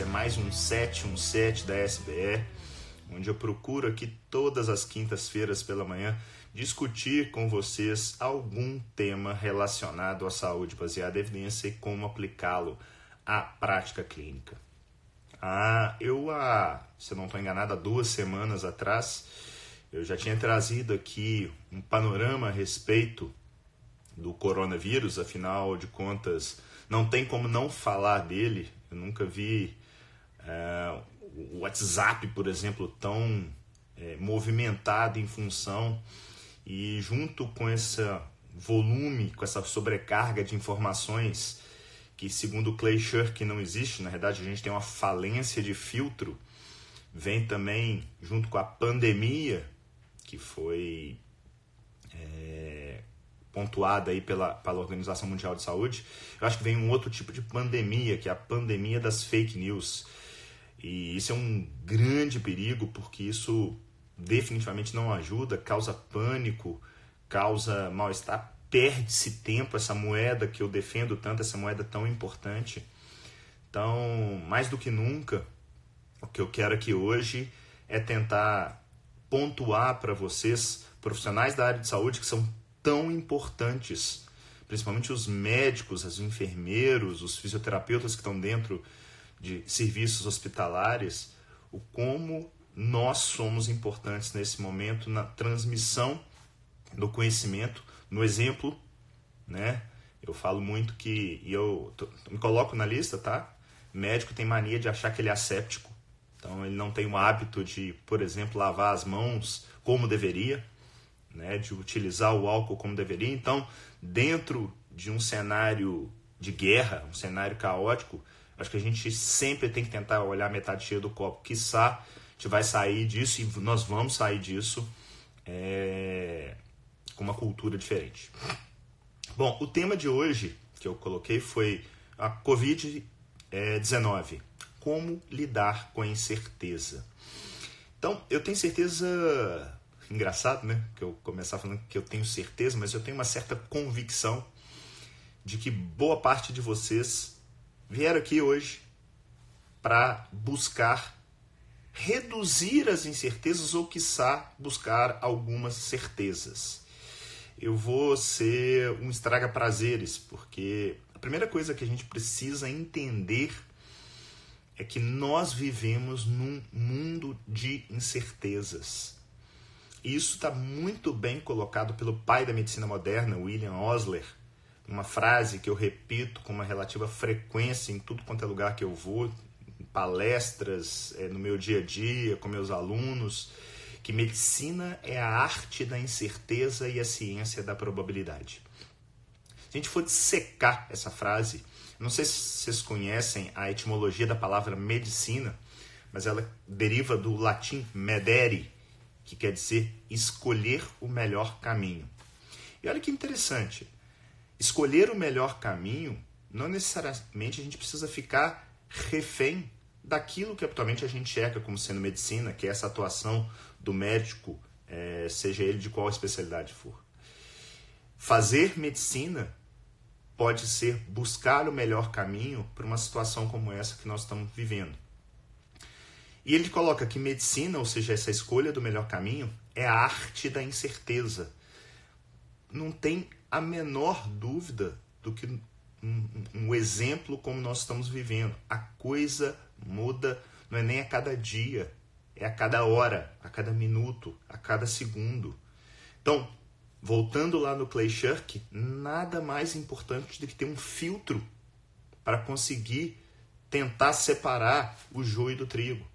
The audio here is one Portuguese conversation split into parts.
Esse é mais um 717 da SBE, onde eu procuro aqui todas as quintas-feiras pela manhã discutir com vocês algum tema relacionado à saúde baseada em evidência e como aplicá-lo à prática clínica. Ah, eu, ah, se não estou enganado, há duas semanas atrás, eu já tinha trazido aqui um panorama a respeito do coronavírus, afinal de contas, não tem como não falar dele. Eu nunca vi é, o WhatsApp, por exemplo, tão é, movimentado em função e junto com esse volume, com essa sobrecarga de informações que segundo Clay Shirk não existe, na verdade a gente tem uma falência de filtro, vem também junto com a pandemia que foi é, pontuada aí pela, pela Organização Mundial de Saúde, eu acho que vem um outro tipo de pandemia, que é a pandemia das fake news. E isso é um grande perigo, porque isso definitivamente não ajuda, causa pânico, causa mal-estar, perde-se tempo, essa moeda que eu defendo tanto, essa moeda tão importante. Então, mais do que nunca, o que eu quero aqui hoje é tentar pontuar para vocês, profissionais da área de saúde que são tão importantes, principalmente os médicos, os enfermeiros, os fisioterapeutas que estão dentro de serviços hospitalares, o como nós somos importantes nesse momento na transmissão do conhecimento, no exemplo, né? Eu falo muito que e eu tô, me coloco na lista, tá? Médico tem mania de achar que ele é asséptico, então ele não tem o hábito de, por exemplo, lavar as mãos como deveria né, de utilizar o álcool como deveria. Então, dentro de um cenário de guerra, um cenário caótico, acho que a gente sempre tem que tentar olhar a metade cheia do copo. Quiçá a gente vai sair disso e nós vamos sair disso é, com uma cultura diferente. Bom, o tema de hoje que eu coloquei foi a Covid-19. Como lidar com a incerteza? Então, eu tenho certeza engraçado, né? Que eu começar falando que eu tenho certeza, mas eu tenho uma certa convicção de que boa parte de vocês vieram aqui hoje para buscar reduzir as incertezas ou, quiçá, buscar algumas certezas. Eu vou ser um estraga-prazeres, porque a primeira coisa que a gente precisa entender é que nós vivemos num mundo de incertezas. Isso está muito bem colocado pelo pai da medicina moderna, William Osler, uma frase que eu repito com uma relativa frequência em tudo quanto é lugar que eu vou, em palestras, é, no meu dia a dia, com meus alunos, que medicina é a arte da incerteza e a ciência da probabilidade. Se a gente for dissecar essa frase, não sei se vocês conhecem a etimologia da palavra medicina, mas ela deriva do latim medere, que quer dizer escolher o melhor caminho. E olha que interessante, escolher o melhor caminho, não necessariamente a gente precisa ficar refém daquilo que habitualmente a gente checa como sendo medicina, que é essa atuação do médico, é, seja ele de qual especialidade for. Fazer medicina pode ser buscar o melhor caminho para uma situação como essa que nós estamos vivendo. E ele coloca que medicina, ou seja, essa escolha do melhor caminho, é a arte da incerteza. Não tem a menor dúvida do que um, um, exemplo como nós estamos vivendo. A coisa muda, não é nem a cada dia, é a cada hora, a cada minuto, a cada segundo. Então, voltando lá no Clay Shirk, nada mais importante do que ter um filtro para conseguir tentar separar o joio do trigo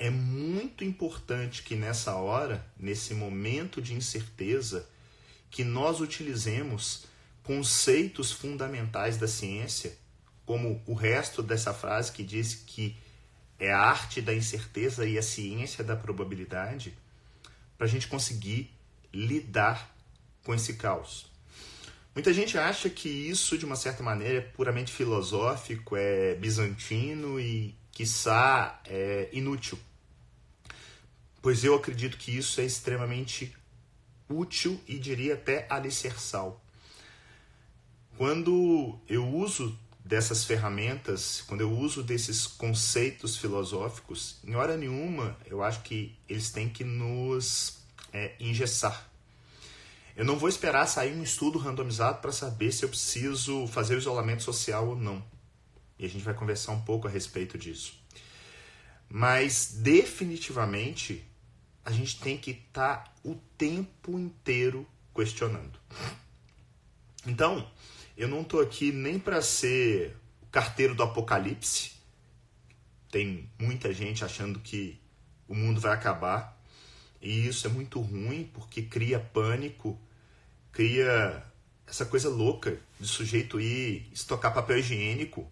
é muito importante que nessa hora, nesse momento de incerteza, que nós utilizemos conceitos fundamentais da ciência, como o resto dessa frase que diz que é a arte da incerteza e a ciência da probabilidade, para a gente conseguir lidar com esse caos. Muita gente acha que isso, de uma certa maneira, é puramente filosófico, é bizantino e, quiçá, é inútil pois eu acredito que isso é extremamente útil e diria até alicerçal. Quando eu uso dessas ferramentas, quando eu uso desses conceitos filosóficos, em hora nenhuma eu acho que eles têm que nos é, engessar. Eu não vou esperar sair um estudo randomizado para saber se eu preciso fazer o isolamento social ou não. E a gente vai conversar um pouco a respeito disso. Mas definitivamente a gente tem que estar tá o tempo inteiro questionando. Então, eu não estou aqui nem para ser o carteiro do apocalipse. Tem muita gente achando que o mundo vai acabar. E isso é muito ruim porque cria pânico, cria essa coisa louca de sujeito ir estocar papel higiênico.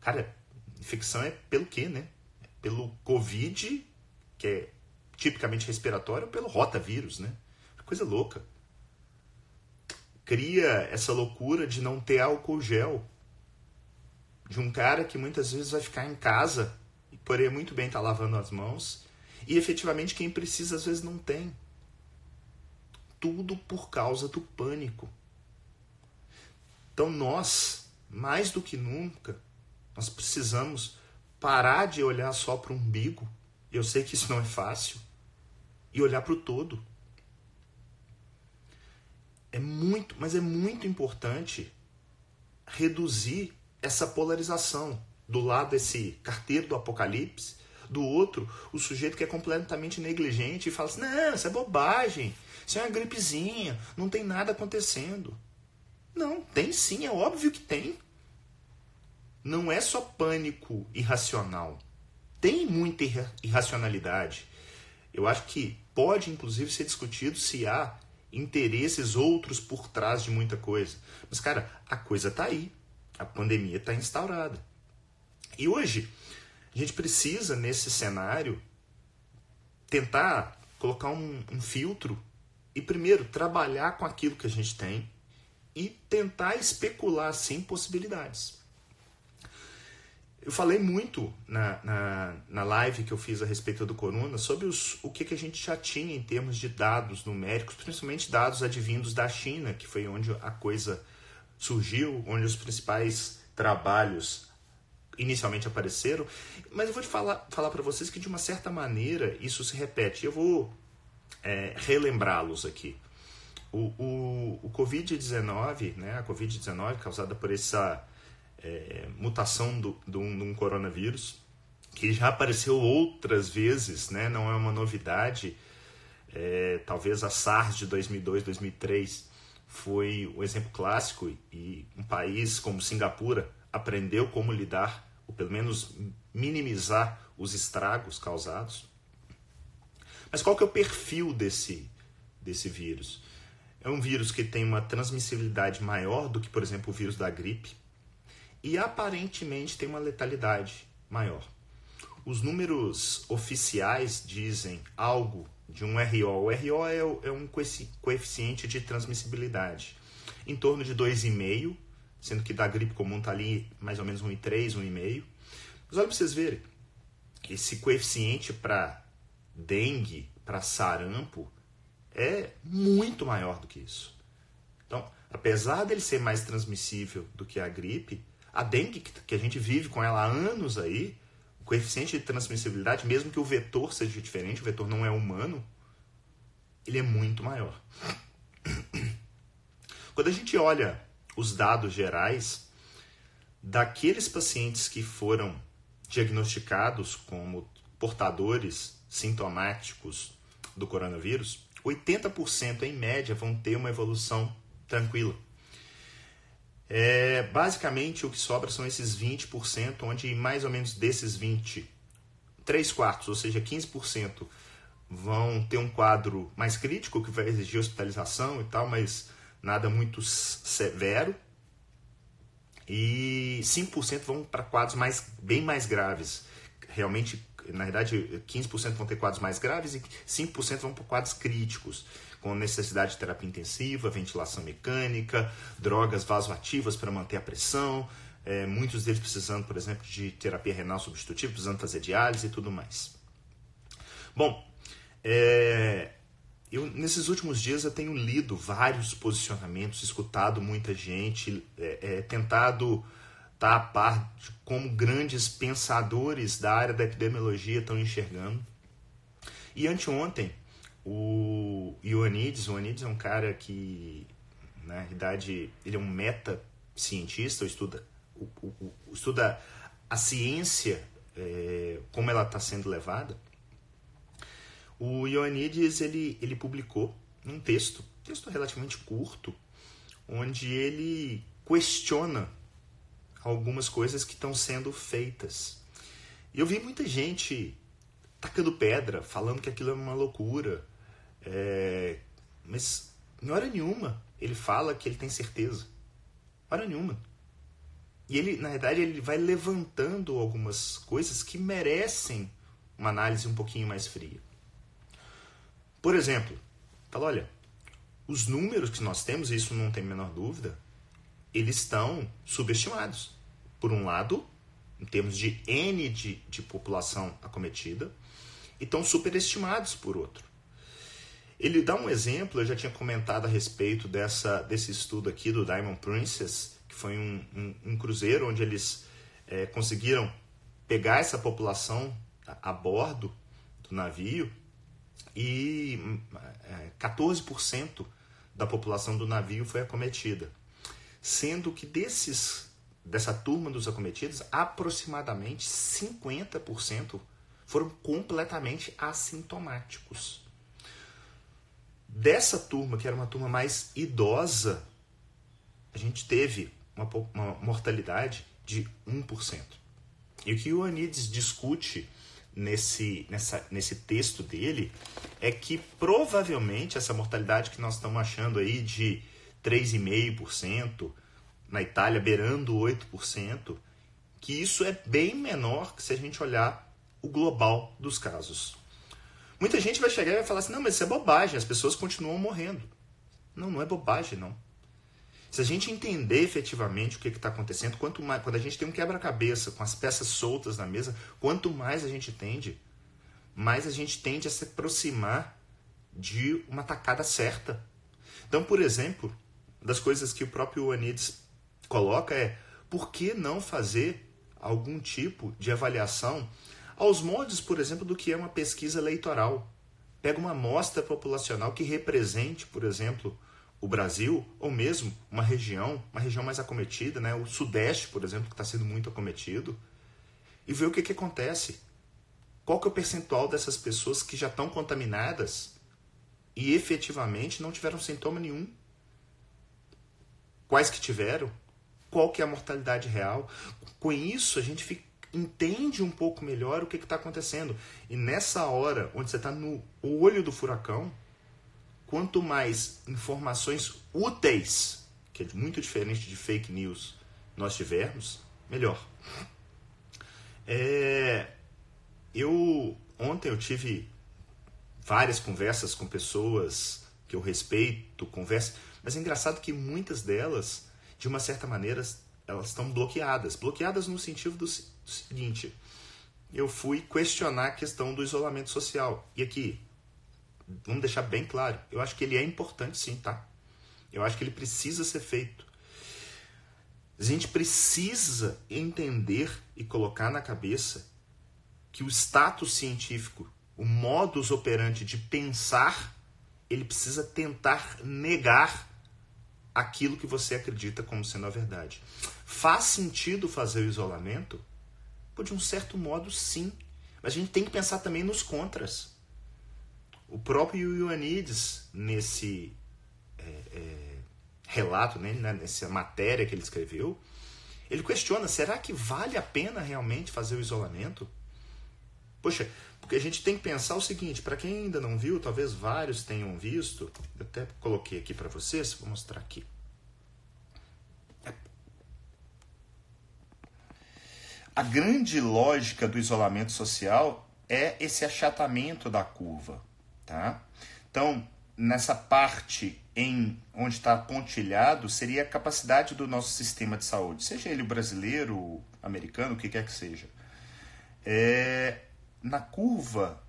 Cara, infecção é pelo quê, né? É pelo Covid, que é tipicamente respiratório, pelo rotavírus, né? Coisa louca cria essa loucura de não ter álcool gel. De um cara que muitas vezes vai ficar em casa e poderia muito bem estar tá lavando as mãos. E efetivamente quem precisa às vezes não tem. Tudo por causa do pânico. Então nós, mais do que nunca, nós precisamos parar de olhar só para o umbigo. Eu sei que isso não é fácil. E olhar para o todo. É muito, mas é muito importante reduzir essa polarização. Do lado esse carteiro do apocalipse, do outro o sujeito que é completamente negligente e fala assim: "Não, isso é bobagem. Isso é uma gripezinha, não tem nada acontecendo". Não, tem sim, é óbvio que tem. Não é só pânico irracional. Tem muita irracionalidade. Eu acho que pode inclusive ser discutido se há interesses outros por trás de muita coisa. Mas, cara, a coisa tá aí. A pandemia está instaurada. E hoje, a gente precisa, nesse cenário, tentar colocar um, um filtro e, primeiro, trabalhar com aquilo que a gente tem e tentar especular, sim, possibilidades. Eu falei muito na, na, na, live que eu fiz a respeito do corona sobre os, o que, que a gente já tinha em termos de dados numéricos, principalmente dados advindos da China, que foi onde a coisa surgiu, onde os principais trabalhos inicialmente apareceram. Mas eu vou te falar, falar para vocês que, de uma certa maneira, isso se repete. Eu vou é, relembrá-los aqui. O, o, o Covid-19, né, a Covid-19 causada por essa é, mutação do, do, de um coronavírus, que já apareceu outras vezes, né? não é uma novidade. É, talvez a SARS de 2002, 2003 foi o exemplo clássico e um país como Singapura aprendeu como lidar, ou pelo menos minimizar os estragos causados. Mas qual que é o perfil desse, desse vírus? É um vírus que tem uma transmissibilidade maior do que, por exemplo, o vírus da gripe e aparentemente tem uma letalidade maior. Os números oficiais dizem algo de um RO. O RO é, é um coeficiente de transmissibilidade em torno de 2,5, sendo que da gripe comum está ali mais ou menos 1,3, 1,5. Mas olha para vocês verem, esse coeficiente para dengue, para sarampo, é muito maior do que isso. Então, apesar dele ser mais transmissível do que a gripe, a dengue, que a gente vive com ela há anos aí, o coeficiente de transmissibilidade, mesmo que o vetor seja diferente, o vetor não é humano, ele é muito maior. Quando a gente olha os dados gerais daqueles pacientes que foram diagnosticados como portadores sintomáticos do coronavírus, 80% em média vão ter uma evolução tranquila. É, basicamente, o que sobra são esses 20%, onde mais ou menos desses 20, 3 quartos, ou seja, 15%, vão ter um quadro mais crítico, que vai exigir hospitalização e tal, mas nada muito severo. E 5% vão para quadros mais, bem mais graves. Realmente, na verdade, 15% vão ter quadros mais graves e 5% vão para quadros críticos com necessidade de terapia intensiva, ventilação mecânica, drogas vasoativas para manter a pressão, é, muitos deles precisando, por exemplo, de terapia renal substitutiva, precisando fazer diálise e tudo mais. Bom, é, eu, nesses últimos dias eu tenho lido vários posicionamentos, escutado muita gente, é, tentado está a par de como grandes pensadores da área da epidemiologia estão enxergando. E anteontem, o Ioannidis, o Ioannidis é um cara que, na realidade, ele é um meta-cientista, estuda, o, o, estuda a ciência, é, como ela está sendo levada. O Ioannidis, ele, ele publicou um texto, texto relativamente curto, onde ele questiona algumas coisas que estão sendo feitas. E eu vi muita gente tacando pedra, falando que aquilo é uma loucura, é, mas em hora nenhuma ele fala que ele tem certeza. Hora nenhuma. E ele, na verdade, ele vai levantando algumas coisas que merecem uma análise um pouquinho mais fria. Por exemplo, fala, olha, os números que nós temos, e isso não tem a menor dúvida, eles estão subestimados. Por um lado, em termos de N de, de população acometida, e estão superestimados por outro. Ele dá um exemplo, eu já tinha comentado a respeito dessa, desse estudo aqui do Diamond Princess, que foi um, um, um cruzeiro onde eles é, conseguiram pegar essa população a, bordo do navio e é, 14% da população do navio foi acometida. Sendo que desses dessa turma dos acometidos, aproximadamente 50% foram completamente assintomáticos dessa turma, que era uma turma mais idosa, a gente teve uma, uma mortalidade de 1%. E o que o Anides discute nesse, nessa, nesse texto dele é que provavelmente essa mortalidade que nós estamos achando aí de 3,5%, na Itália beirando 8%, que isso é bem menor que se a gente olhar o global dos casos. Muita gente vai chegar e vai falar assim: não, mas isso é bobagem, as pessoas continuam morrendo. Não, não é bobagem, não. Se a gente entender efetivamente o que está acontecendo, quanto mais, quando a gente tem um quebra-cabeça com as peças soltas na mesa, quanto mais a gente tende, mais a gente tende a se aproximar de uma tacada certa. Então, por exemplo, das coisas que o próprio Anides coloca é por que não fazer algum tipo de avaliação aos moldes, por exemplo, do que é uma pesquisa eleitoral. Pega uma amostra populacional que represente, por exemplo, o Brasil, ou mesmo uma região, uma região mais acometida, né? o Sudeste, por exemplo, que está sendo muito acometido, e vê o que, que acontece. Qual que é o percentual dessas pessoas que já estão contaminadas e efetivamente não tiveram sintoma nenhum? Quais que tiveram? Qual que é a mortalidade real? Com isso, a gente fica entende um pouco melhor o que está acontecendo. E nessa hora, onde você está no olho do furacão, quanto mais informações úteis, que é muito diferente de fake news, nós tivermos, melhor. É, eu ontem eu tive várias conversas com pessoas que eu respeito, conversa, mas é engraçado que muitas delas, de uma certa maneira, elas estão bloqueadas. Bloqueadas no sentido do, seguinte: eu fui questionar a questão do isolamento social. E aqui, vamos deixar bem claro, eu acho que ele é importante sim, tá? Eu acho que ele precisa ser feito. A gente precisa entender e colocar na cabeça que o status científico, o modus operandi de pensar, ele precisa tentar negar aquilo que você acredita como sendo a verdade. Faz sentido fazer o isolamento? Pô, de um certo modo, sim. Mas a gente tem que pensar também nos contras. O próprio Ioannidis, nesse é, é, relato, né, nessa matéria que ele escreveu, ele questiona: será que vale a pena realmente fazer o isolamento? Poxa, porque a gente tem que pensar o seguinte: para quem ainda não viu, talvez vários tenham visto, eu até coloquei aqui para vocês, vou mostrar aqui. A grande lógica do isolamento social é esse achatamento da curva, tá? Então, nessa parte em onde está pontilhado seria a capacidade do nosso sistema de saúde, seja ele brasileiro, americano, o que quer que seja. É, na curva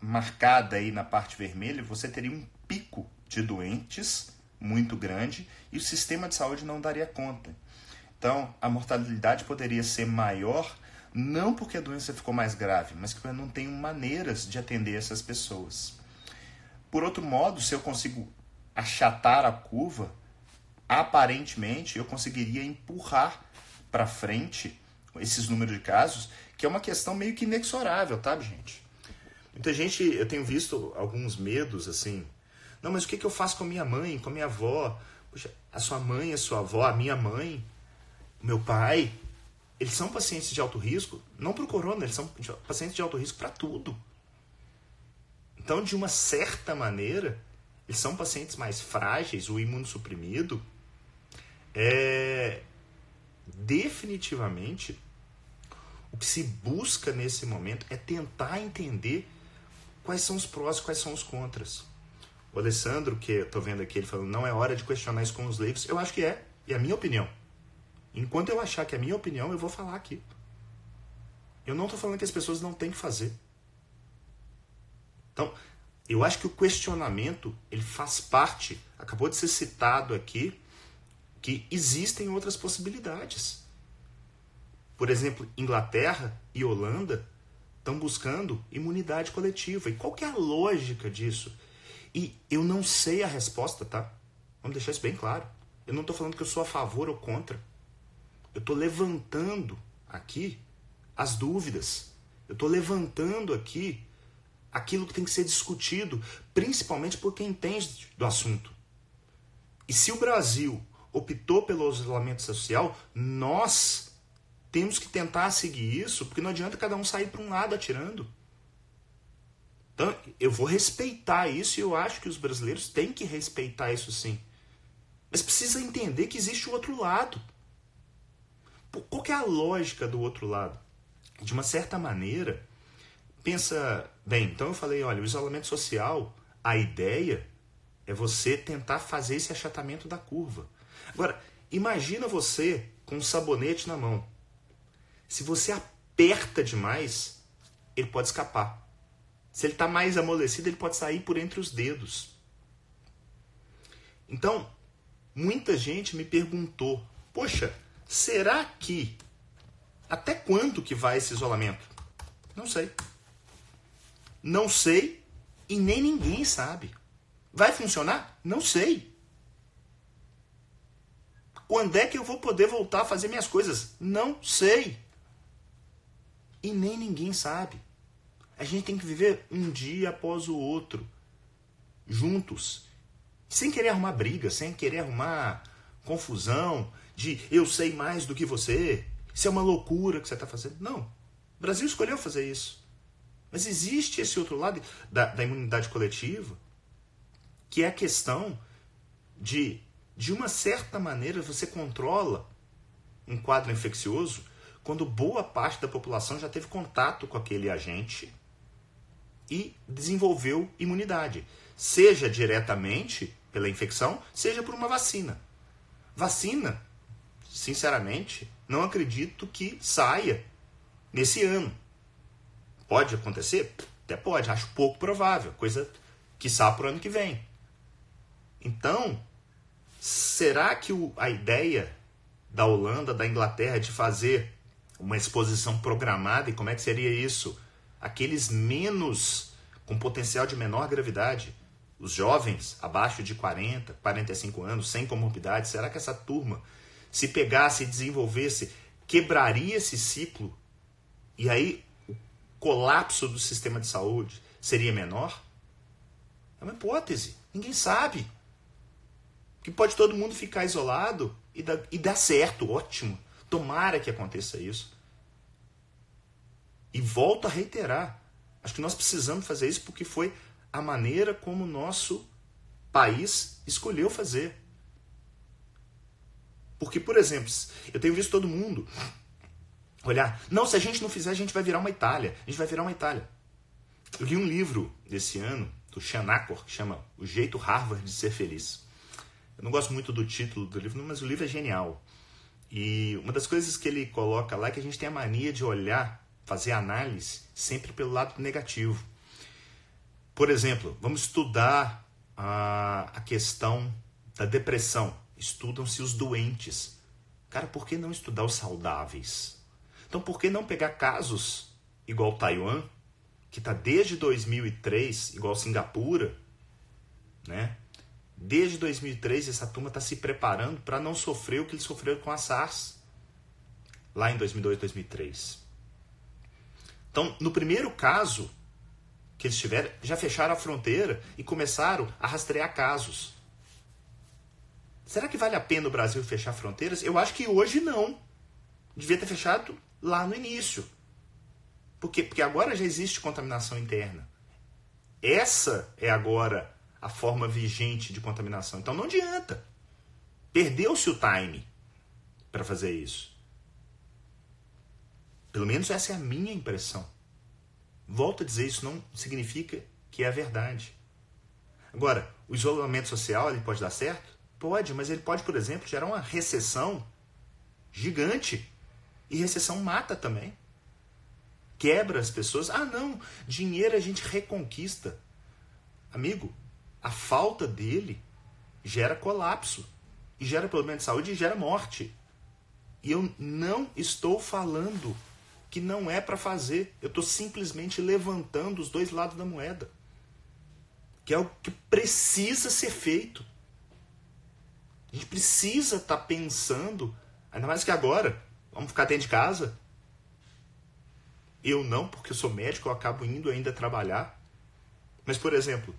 marcada aí na parte vermelha, você teria um pico de doentes muito grande e o sistema de saúde não daria conta. Então, a mortalidade poderia ser maior não porque a doença ficou mais grave, mas porque eu não tenho maneiras de atender essas pessoas. Por outro modo, se eu consigo achatar a curva, aparentemente eu conseguiria empurrar para frente esses números de casos, que é uma questão meio que inexorável, tá, gente? Muita gente, eu tenho visto alguns medos assim. Não, mas o que, que eu faço com a minha mãe, com a minha avó? Puxa, a sua mãe, a sua avó, a minha mãe, meu pai, eles são pacientes de alto risco, não para o corona, eles são pacientes de alto risco para tudo. Então, de uma certa maneira, eles são pacientes mais frágeis, o imunossuprimido. É definitivamente o que se busca nesse momento é tentar entender quais são os prós e quais são os contras. O Alessandro, que eu tô vendo aqui, ele falando, não é hora de questionar isso com os leigos. Eu acho que é, e é a minha opinião. Enquanto eu achar que é a minha opinião, eu vou falar aqui. Eu não estou falando que as pessoas não têm que fazer. Então, eu acho que o questionamento ele faz parte. Acabou de ser citado aqui que existem outras possibilidades. Por exemplo, Inglaterra e Holanda estão buscando imunidade coletiva. E qual que é a lógica disso? E eu não sei a resposta, tá? Vamos deixar isso bem claro. Eu não estou falando que eu sou a favor ou contra. Eu estou levantando aqui as dúvidas. Eu estou levantando aqui aquilo que tem que ser discutido, principalmente por quem entende do assunto. E se o Brasil optou pelo isolamento social, nós temos que tentar seguir isso, porque não adianta cada um sair para um lado atirando. Então, eu vou respeitar isso e eu acho que os brasileiros têm que respeitar isso sim. Mas precisa entender que existe o outro lado. Qual é a lógica do outro lado? De uma certa maneira, pensa, bem, então eu falei, olha, o isolamento social, a ideia é você tentar fazer esse achatamento da curva. Agora, imagina você com um sabonete na mão. Se você aperta demais, ele pode escapar. Se ele está mais amolecido, ele pode sair por entre os dedos. Então, muita gente me perguntou: Poxa, será que até quando que vai esse isolamento? Não sei. Não sei e nem ninguém sabe. Vai funcionar? Não sei. Quando é que eu vou poder voltar a fazer minhas coisas? Não sei. E nem ninguém sabe. A gente tem que viver um dia após o outro, juntos, sem querer arrumar briga, sem querer arrumar confusão, de eu sei mais do que você, isso é uma loucura que você está fazendo. Não. O Brasil escolheu fazer isso. Mas existe esse outro lado da, da imunidade coletiva, que é a questão de de uma certa maneira, você controla um quadro infeccioso quando boa parte da população já teve contato com aquele agente e desenvolveu imunidade, seja diretamente pela infecção, seja por uma vacina. Vacina, sinceramente, não acredito que saia nesse ano. Pode acontecer? Até pode, acho pouco provável, coisa que sabe para o ano que vem. Então, Será que o, a ideia da Holanda, da Inglaterra, de fazer uma exposição programada, e como é que seria isso? Aqueles menos, com potencial de menor gravidade, os jovens abaixo de 40, 45 anos, sem comorbidade, será que essa turma, se pegasse e desenvolvesse, quebraria esse ciclo? E aí o colapso do sistema de saúde seria menor? É uma hipótese, ninguém sabe que pode todo mundo ficar isolado e dar, e dar certo, ótimo. Tomara que aconteça isso. E volto a reiterar, acho que nós precisamos fazer isso porque foi a maneira como o nosso país escolheu fazer. Porque, por exemplo, eu tenho visto todo mundo olhar, não, se a gente não fizer, a gente vai virar uma Itália. A gente vai virar uma Itália. Eu li um livro desse ano, do Shanakor, que chama O Jeito Harvard de Ser Feliz. Eu não gosto muito do título do livro, mas o livro é genial. E uma das coisas que ele coloca lá é que a gente tem a mania de olhar, fazer análise sempre pelo lado negativo. Por exemplo, vamos estudar a, a questão da depressão. Estudam-se os doentes. Cara, por que não estudar os saudáveis? Então, por que não pegar casos igual Taiwan, que está desde 2003, igual Singapura, né? Desde 2003 essa turma está se preparando para não sofrer o que eles sofreram com a SARS lá em 2002, 2003. Então, no primeiro caso que eles tiveram, já fecharam a fronteira e começaram a rastrear casos. Será que vale a pena o Brasil fechar fronteiras? Eu acho que hoje não. Devia ter fechado lá no início. Por quê? Porque agora já existe contaminação interna. Essa é agora a forma vigente de contaminação. Então não adianta. Perdeu-se o time para fazer isso. Pelo menos essa é a minha impressão. Volto a dizer, isso não significa que é a verdade. Agora, o isolamento social ele pode dar certo? Pode, mas ele pode, por exemplo, gerar uma recessão gigante. E recessão mata também. Quebra as pessoas. Ah, não, dinheiro a gente reconquista. Amigo, a falta dele gera colapso. E gera problema de saúde e gera morte. E eu não estou falando que não é para fazer. Eu estou simplesmente levantando os dois lados da moeda. Que é o que precisa ser feito. A gente precisa estar tá pensando, ainda mais que agora, vamos ficar dentro de casa. Eu não, porque eu sou médico, eu acabo indo ainda trabalhar. Mas, por exemplo,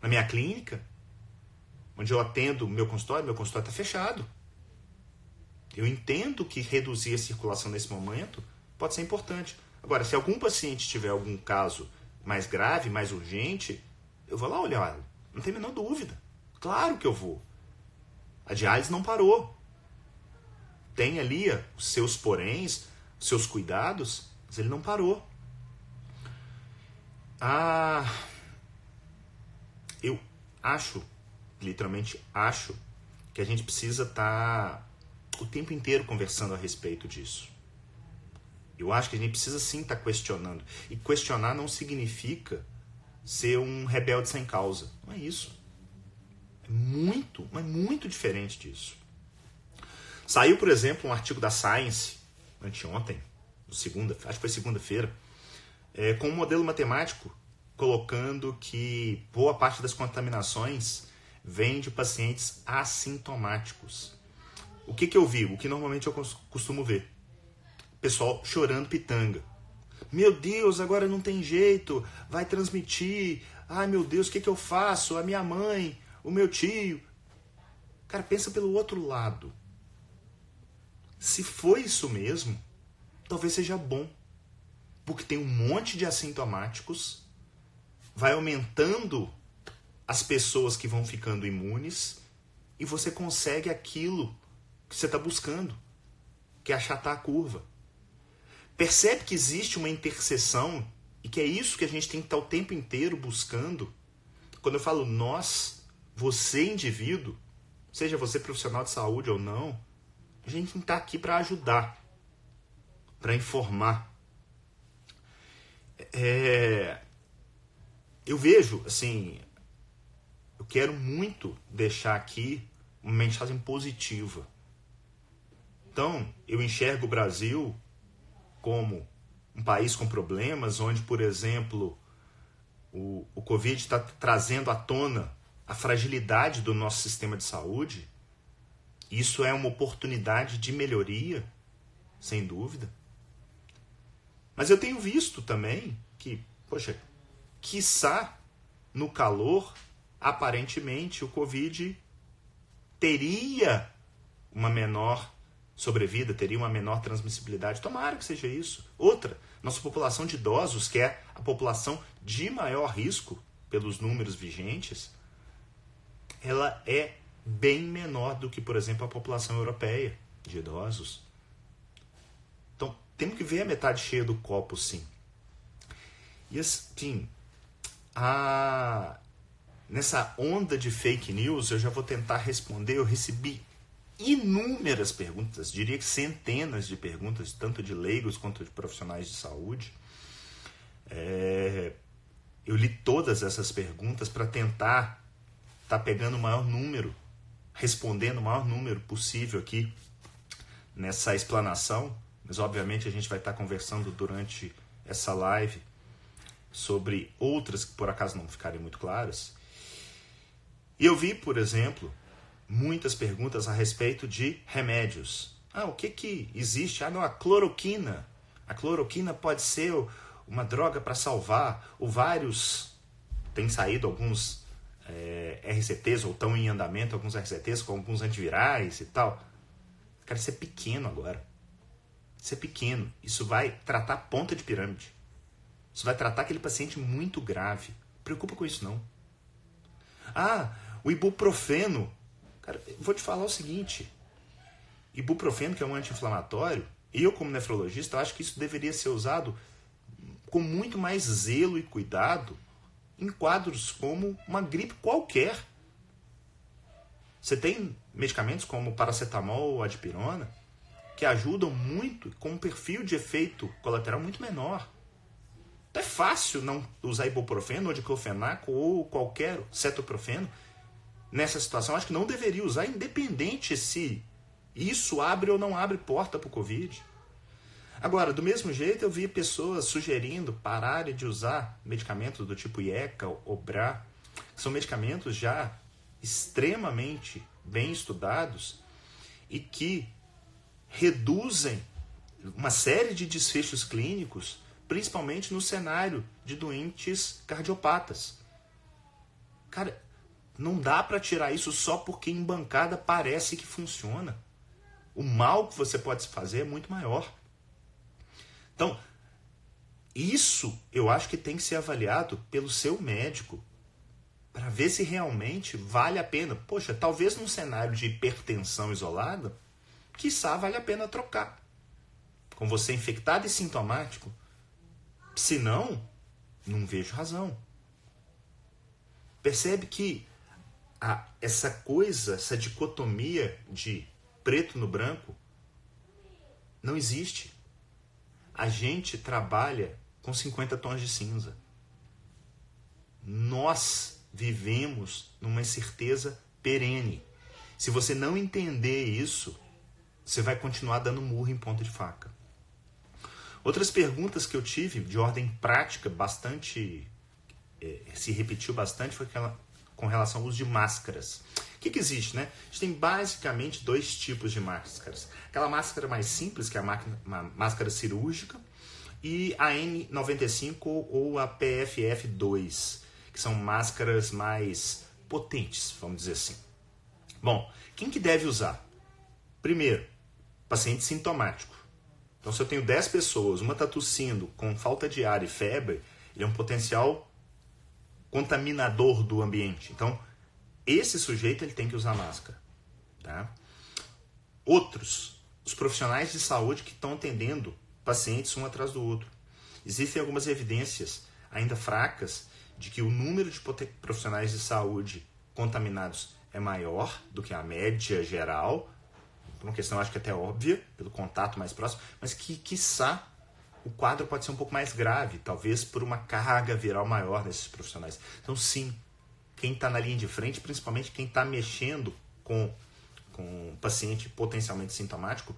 na minha clínica, onde eu atendo meu consultório, meu consultório está fechado. Eu entendo que reduzir a circulação nesse momento pode ser importante. Agora, se algum paciente tiver algum caso mais grave, mais urgente, eu vou lá olhar. Não tem a menor dúvida. Claro que eu vou. A diálise não parou. Tem ali os seus poréns, os seus cuidados, mas ele não parou. Ah, eu acho, literalmente acho, que a gente precisa estar tá o tempo inteiro conversando a respeito disso. Eu acho que a gente precisa sim estar tá questionando. E questionar não significa ser um rebelde sem causa. Não é isso. É muito, mas muito diferente disso. Saiu, por exemplo, um artigo da Science, anteontem, segunda, acho que foi segunda-feira, é, com um modelo matemático colocando que boa parte das contaminações vem de pacientes assintomáticos. O que, que eu vi? O que normalmente eu costumo ver? Pessoal chorando pitanga. Meu Deus, agora não tem jeito, vai transmitir. Ai meu Deus, o que, que eu faço? A minha mãe, o meu tio. Cara, pensa pelo outro lado. Se foi isso mesmo, talvez seja bom. Porque tem um monte de assintomáticos vai aumentando as pessoas que vão ficando imunes e você consegue aquilo que você está buscando, que é achatar a curva. Percebe que existe uma interseção e que é isso que a gente tem que estar o tempo inteiro buscando. Quando eu falo nós, você indivíduo, seja você profissional de saúde ou não, a gente estar aqui para ajudar, para informar. É, eu vejo, assim, eu quero muito deixar aqui uma mensagem positiva. Então, eu enxergo o Brasil como um país com problemas, onde, por exemplo, o, o Covid está trazendo à tona a fragilidade do nosso sistema de saúde. Isso é uma oportunidade de melhoria, sem dúvida. Mas eu tenho visto também que, poxa, quiçá no calor, aparentemente o Covid teria uma menor sobrevida, teria uma menor transmissibilidade. Tomara que seja isso. Outra, nossa população de idosos, que é a população de maior risco pelos números vigentes, ela é bem menor do que, por exemplo, a população europeia de idosos. Então, temos que ver a metade cheia do copo, sim. E assim, a nessa onda de fake news, eu já vou tentar responder. Eu recebi inúmeras perguntas, diria que centenas de perguntas, tanto de leigos quanto de profissionais de saúde. É, eu li todas essas perguntas para tentar tá pegando o maior número, respondendo o maior número possível aqui nessa explanação, mas obviamente a gente vai estar conversando durante essa live sobre outras que por acaso não ficarem muito claras. E eu vi, por exemplo, muitas perguntas a respeito de remédios. Ah, o que que existe? Ah, não, a cloroquina. A cloroquina pode ser uma droga para salvar. O vários tem saído alguns é, RCTs ou estão em andamento alguns RCTs com alguns antivirais e tal. Cara, isso é pequeno agora. Isso é pequeno. Isso vai tratar ponta de pirâmide. Isso vai tratar aquele paciente muito grave. Preocupa com isso não. Ah, o ibuprofeno. Cara, vou te falar o seguinte. Ibuprofeno, que é um anti-inflamatório, eu como nefrologista, acho que isso deveria ser usado com muito mais zelo e cuidado em quadros como uma gripe qualquer. Você tem medicamentos como paracetamol ou adipirona que ajudam muito com um perfil de efeito colateral muito menor. Então é fácil não usar ibuprofeno ou diclofenaco ou qualquer cetoprofeno nessa situação. Acho que não deveria usar, independente se isso abre ou não abre porta para o Covid. Agora, do mesmo jeito, eu vi pessoas sugerindo pararem de usar medicamentos do tipo IECA ou BRA, que são medicamentos já extremamente bem estudados e que reduzem uma série de desfechos clínicos, principalmente no cenário de doentes cardiopatas. Cara, não dá para tirar isso só porque em bancada parece que funciona. O mal que você pode fazer é muito maior. Então, isso eu acho que tem que ser avaliado pelo seu médico, para ver se realmente vale a pena. Poxa, talvez num cenário de hipertensão isolada, quiçá vale a pena trocar. Com você infectado e sintomático. Se não, não vejo razão. Percebe que a, essa coisa, essa dicotomia de preto no branco, não existe. A gente trabalha com 50 tons de cinza. Nós vivemos numa incerteza perene. Se você não entender isso, você vai continuar dando murro em ponta de faca. Outras perguntas que eu tive de ordem prática, bastante é, se repetiu bastante, foi aquela com relação ao uso de máscaras. O que, que existe, né? A gente tem basicamente dois tipos de máscaras. Aquela máscara mais simples, que é a máquina, máscara cirúrgica, e a N95 ou a PFF2, que são máscaras mais potentes, vamos dizer assim. Bom, quem que deve usar? Primeiro, paciente sintomático. Então, se eu tenho 10 pessoas, uma está tossindo com falta de ar e febre, ele é um potencial contaminador do ambiente. Então, esse sujeito ele tem que usar máscara. Tá? Outros, os profissionais de saúde que estão atendendo pacientes um atrás do outro. Existem algumas evidências ainda fracas de que o número de profissionais de saúde contaminados é maior do que a média geral, por uma questão acho que até óbvia, pelo contato mais próximo, mas que, quiçá, o quadro pode ser um pouco mais grave, talvez por uma carga viral maior desses profissionais. Então, sim, quem está na linha de frente, principalmente quem está mexendo com, com um paciente potencialmente sintomático,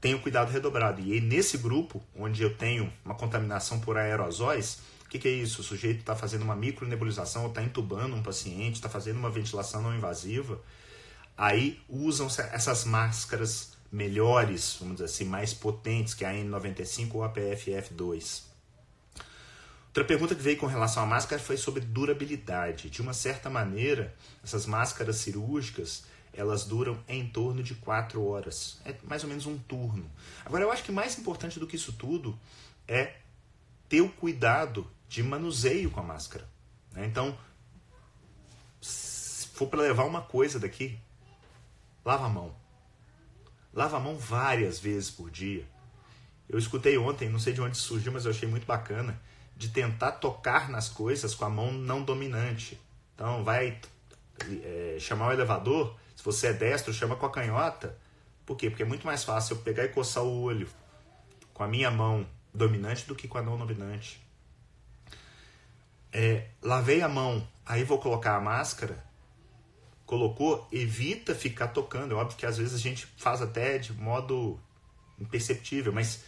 tem o cuidado redobrado. E nesse grupo, onde eu tenho uma contaminação por aerosóis, o que, que, é isso? O sujeito está fazendo uma micronebulização ou está entubando um paciente, está fazendo uma ventilação não invasiva. Aí usam essas máscaras melhores, vamos dizer assim, mais potentes que a N95 ou a PFF2. Outra pergunta que veio com relação à máscara foi sobre durabilidade. De uma certa maneira, essas máscaras cirúrgicas elas duram em torno de 4 horas. É mais ou menos um turno. Agora, eu acho que mais importante do que isso tudo é ter o cuidado de manuseio com a máscara. Né? Então, se for para levar uma coisa daqui, lava a mão. Lava a mão várias vezes por dia. Eu escutei ontem, não sei de onde surgiu, mas eu achei muito bacana, de tentar tocar nas coisas com a mão não dominante. Então, vai é, chamar o elevador, se você é destro, chama com a canhota. Por quê? Porque é muito mais fácil eu pegar e coçar o olho com a minha mão dominante do que com a não dominante é, lavei a mão, aí vou colocar a máscara, colocou, evita ficar tocando. É óbvio que às vezes a gente faz até de modo imperceptível, mas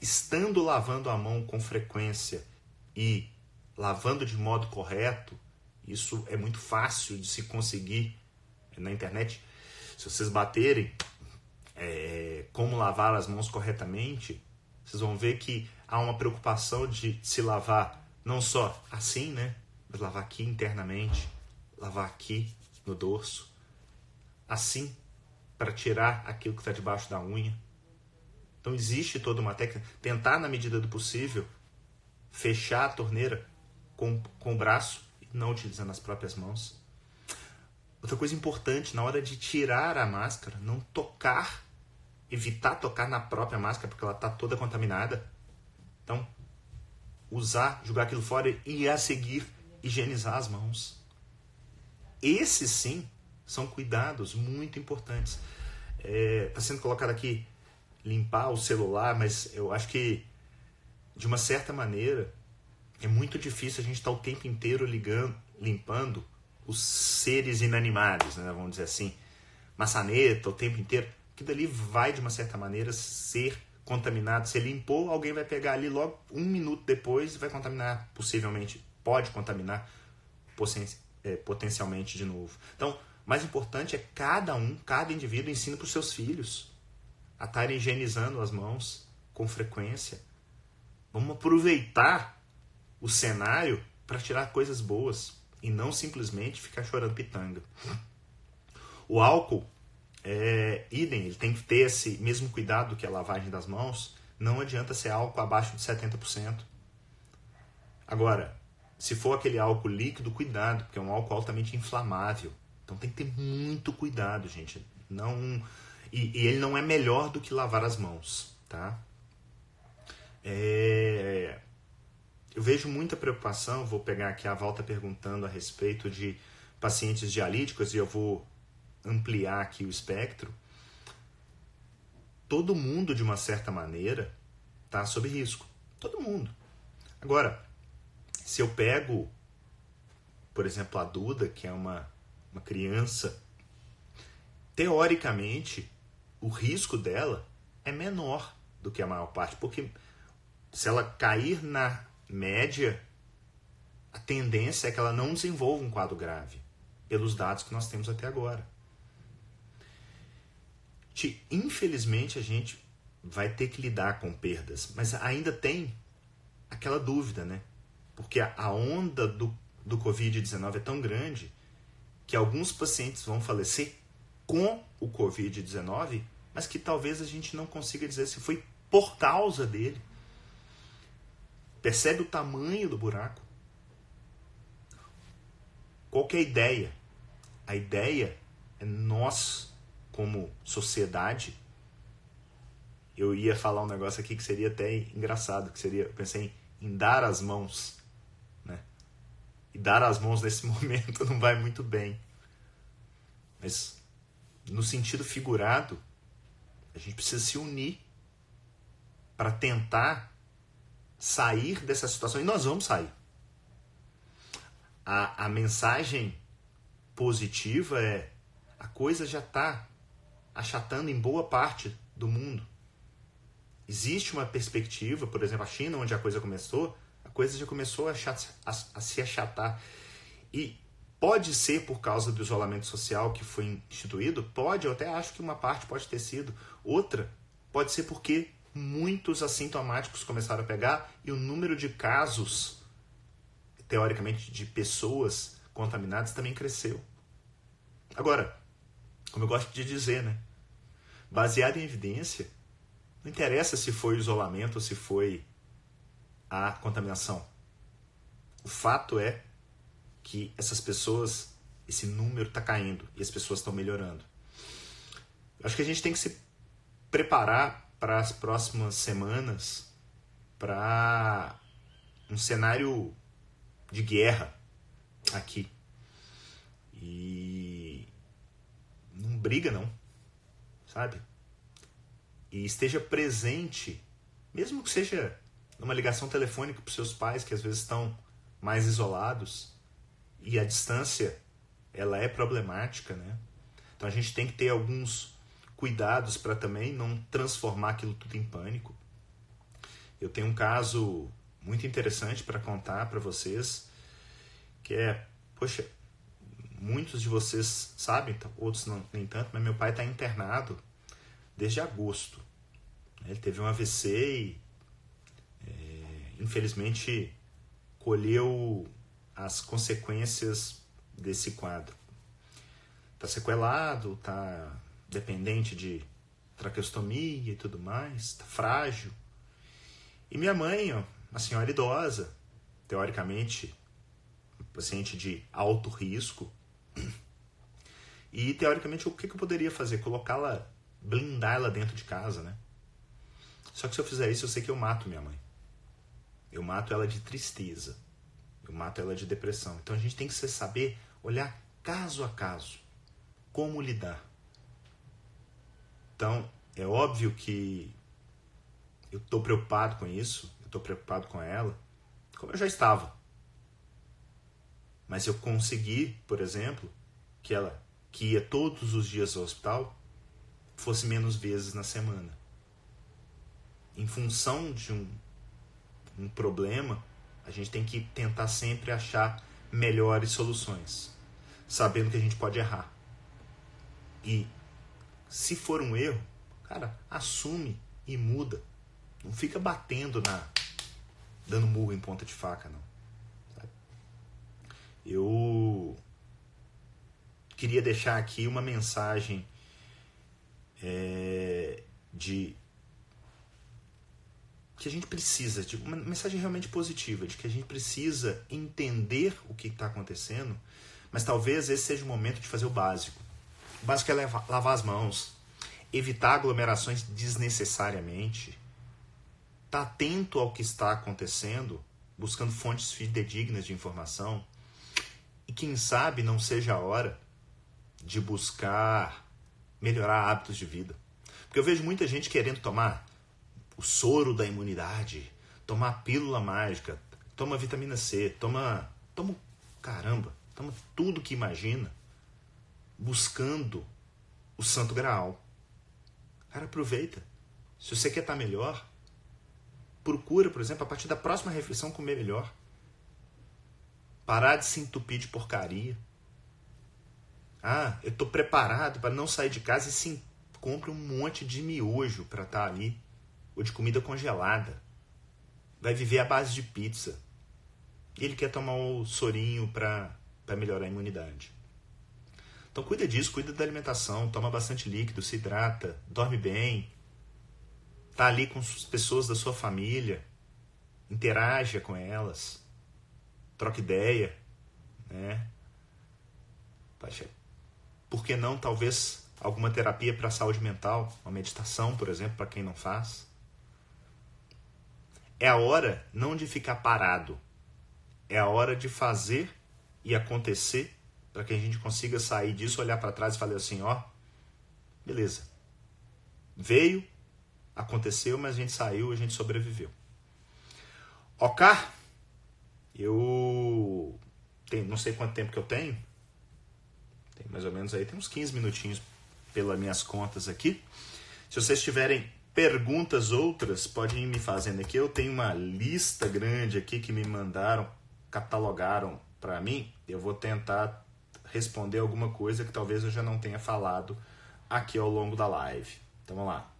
estando lavando a mão com frequência e lavando de modo correto, isso é muito fácil de se conseguir na internet. Se vocês baterem é, como lavar as mãos corretamente, vocês vão ver que há uma preocupação de se lavar não só assim, né? Mas lavar aqui internamente, lavar aqui no dorso, assim, para tirar aquilo que está debaixo da unha. Então existe toda uma técnica. Tentar, na medida do possível, fechar a torneira com, com o braço, não utilizando as próprias mãos. Outra coisa importante, na hora de tirar a máscara, não tocar, evitar tocar na própria máscara, porque ela está toda contaminada. Então, usar, jogar aquilo fora e a seguir higienizar as mãos. Esses sim são cuidados muito importantes. Está é, tá sendo colocado aqui limpar o celular, mas eu acho que de uma certa maneira é muito difícil a gente estar tá o tempo inteiro ligando, limpando os seres inanimados, né, vamos dizer assim, maçaneta o tempo inteiro, que dali vai de uma certa maneira ser contaminado. Se limpou, alguém vai pegar ali logo um minuto depois e vai contaminar, possivelmente, pode contaminar é, potencialmente de novo. Então, mais importante é cada um, cada indivíduo ensina para os seus filhos a estarem higienizando as mãos com frequência. Vamos aproveitar o cenário para tirar coisas boas e não simplesmente ficar chorando pitanga. O álcool é idem, ele tem que ter esse mesmo cuidado que a lavagem das mãos. Não adianta ser álcool abaixo de 70%. Agora, se for aquele álcool líquido, cuidado, porque é um álcool altamente inflamável. Então tem que ter muito cuidado, gente. Não e, e ele não é melhor do que lavar as mãos, tá? É, eu vejo muita preocupação, vou pegar aqui a volta perguntando a respeito de pacientes dialíticos e eu vou ampliar aqui o espectro. Todo mundo, de uma certa maneira, está sob risco. Todo mundo. Agora, se eu pego, por exemplo, a Duda, que é uma, uma criança, teoricamente, o risco dela é menor do que a maior parte, porque se ela cair na média, a tendência é que ela não desenvolva um quadro grave, pelos dados que nós temos até agora. Infelizmente, a gente vai ter que lidar com perdas, mas ainda tem aquela dúvida, né? Porque a onda do, do Covid-19 é tão grande que alguns pacientes vão falecer com o Covid-19, mas que talvez a gente não consiga dizer se foi por causa dele. Percebe o tamanho do buraco? Qual é a ideia? A ideia é nós, como sociedade, eu ia falar um negócio aqui que seria até engraçado, que seria, eu pensei em, em dar as mãos? E dar as mãos nesse momento não vai muito bem. Mas no sentido figurado, a gente precisa se unir para tentar sair dessa situação. E nós vamos sair. A, a mensagem positiva é: a coisa já está achatando em boa parte do mundo. Existe uma perspectiva, por exemplo, a China, onde a coisa começou, coisa já começou a, a, a se achatar. E Pode ser por causa do isolamento social que foi instituído? Pode, eu até acho que uma parte pode ter sido. Outra pode ser porque muitos assintomáticos começaram a pegar e o número de casos, teoricamente, de pessoas contaminadas também cresceu. Agora, como eu gosto de dizer, né? Baseado em evidência, não interessa se foi isolamento ou se foi a contaminação. O fato é que essas pessoas, esse número está caindo e as pessoas estão melhorando. Acho que a gente tem que se preparar para as próximas semanas para um cenário de guerra aqui. E não briga não, sabe? E esteja presente, mesmo que seja numa ligação telefônica para os seus pais que às vezes estão mais isolados, e a distância ela é problemática, né? Então a gente tem que ter alguns cuidados para também não transformar aquilo tudo em pânico. Eu tenho um caso muito interessante para contar para vocês, que é, poxa, muitos de vocês sabem, outros não, nem tanto, mas meu pai está internado desde agosto. Ele teve um AVC e, infelizmente, colheu as consequências desse quadro. Está sequelado, está dependente de traqueostomia e tudo mais, está frágil. E minha mãe, ó, uma senhora idosa, teoricamente paciente de alto risco, e teoricamente o que, eu poderia fazer? Colocá-la, blindá-la dentro de casa, né? Só que se eu fizer isso, eu sei que eu mato minha mãe. Eu mato ela de tristeza. Eu mato ela de depressão. Então a gente tem que saber olhar caso a caso como lidar. Então é óbvio que eu estou preocupado com isso, eu estou preocupado com ela, como eu já estava. Mas eu consegui, por exemplo, que ela que ia todos os dias ao hospital fosse menos vezes na semana. Em função de um, um problema, a gente tem que tentar sempre achar melhores soluções, sabendo que a gente pode errar. E se for um erro, cara, assume e muda. Não fica batendo na dando murro em ponta de faca, não. Eu queria deixar aqui uma mensagem é, de que a gente precisa, de uma mensagem realmente positiva, de que a gente precisa entender o que está acontecendo, mas talvez esse seja o momento de fazer o básico. O básico é lavar as mãos, evitar aglomerações desnecessariamente, estar tá atento ao que está acontecendo, buscando fontes fidedignas de informação, e quem sabe não seja a hora de buscar melhorar hábitos de vida. Porque eu vejo muita gente querendo tomar o soro da imunidade, tomar pílula mágica, toma vitamina C, toma, toma caramba, toma tudo que imagina, buscando o santo graal. Cara, aproveita. Se você quer estar melhor, procura, por exemplo, a partir da próxima refeição comer melhor. Parar de se entupir de porcaria. Ah, eu estou preparado para não sair de casa e sim, compre um monte de miojo para estar tá ali, ou de comida congelada. Vai viver à base de pizza. E ele quer tomar o sorinho para melhorar a imunidade. Então cuida disso, cuida da alimentação, toma bastante líquido, se hidrata, dorme bem, tá ali com as pessoas da sua família, interaja com elas, troca ideia, né? por que não talvez alguma terapia para a saúde mental, uma meditação, por exemplo, para quem não faz? É a hora não de ficar parado, é a hora de fazer e acontecer para que a gente consiga sair disso, olhar para trás e falar assim, ó, beleza. Veio, aconteceu, mas a gente saiu, a gente sobreviveu. Ok? Eu não sei quanto tempo que eu tenho, tem mais ou menos aí, tem uns 15 minutinhos pelas minhas contas aqui. Se vocês tiverem perguntas outras, podem ir me fazendo aqui. Eu tenho uma lista grande aqui que me mandaram, catalogaram para mim. Eu vou tentar responder alguma coisa que talvez eu já não tenha falado aqui ao longo da live. Então vamos lá.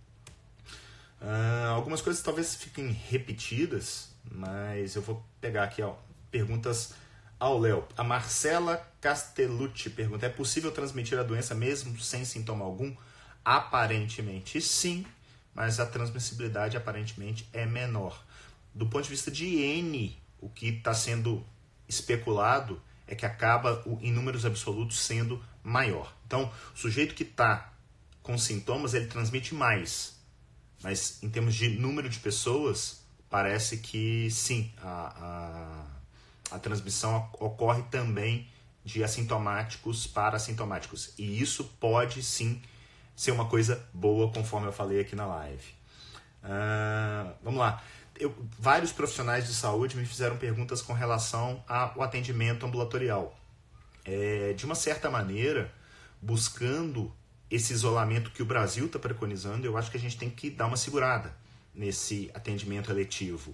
Uh, algumas coisas talvez fiquem repetidas, mas eu vou pegar aqui ó, perguntas ao Léo. A Marcela Castellucci pergunta: é possível transmitir a doença mesmo sem sintoma algum? Aparentemente sim, mas a transmissibilidade aparentemente é menor. Do ponto de vista de N, o que está sendo especulado é que acaba em números absolutos sendo maior. Então, o sujeito que está com sintomas ele transmite mais, mas em termos de número de pessoas parece que sim, a, a, a transmissão ocorre também de assintomáticos para assintomáticos. E isso pode sim ser uma coisa boa, conforme eu falei aqui na live. Uh, vamos lá. Eu, vários profissionais de saúde me fizeram perguntas com relação ao atendimento ambulatorial. é, de uma certa maneira, buscando esse isolamento que o Brasil está preconizando, eu acho que a gente tem que dar uma segurada nesse atendimento eletivo.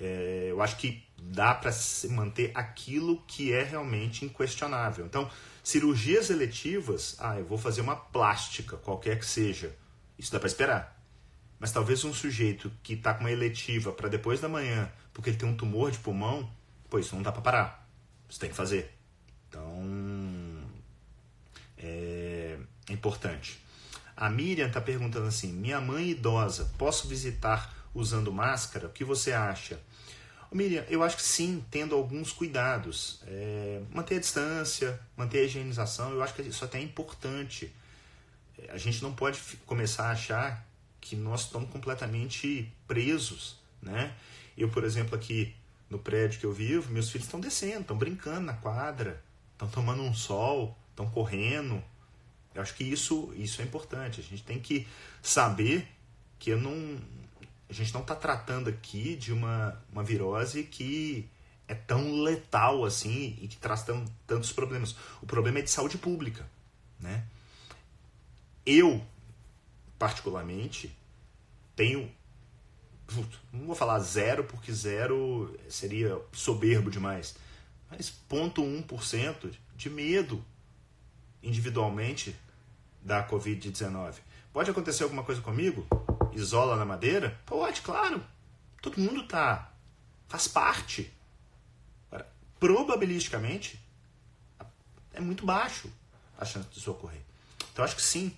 É, eu acho que dá para manter aquilo que é realmente inquestionável. Então, cirurgias eletivas, ah, eu vou fazer uma plástica, qualquer que seja. Isso dá para esperar. Mas talvez um sujeito que está com uma eletiva para depois da manhã, porque ele tem um tumor de pulmão, pô, isso não dá para parar. Isso tem que fazer. Então, é, é importante. A Miriam está perguntando assim: minha mãe idosa, posso visitar usando máscara? O que você acha? Miriam, eu acho que sim, tendo alguns cuidados. É, manter a distância, manter a higienização, eu acho que isso até é importante. É, a gente não pode começar a achar que nós estamos completamente presos, né? Eu, por exemplo, aqui no prédio que eu vivo, meus filhos estão descendo, estão brincando na quadra, estão tomando um sol, estão correndo. Eu acho que isso, isso é importante. A gente tem que saber que eu não, a gente não está tratando aqui de uma, uma virose que é tão letal assim e que traz tão, tantos problemas. O problema é de saúde pública. Né? Eu, particularmente, tenho. Não vou falar zero, porque zero seria soberbo demais. Mas 0,1% de medo individualmente da Covid-19. Pode acontecer alguma coisa comigo? Isola na madeira? Pode, claro. Todo mundo tá. Faz parte. Agora, probabilisticamente, é muito baixo a chance disso ocorrer. Então, acho que sim.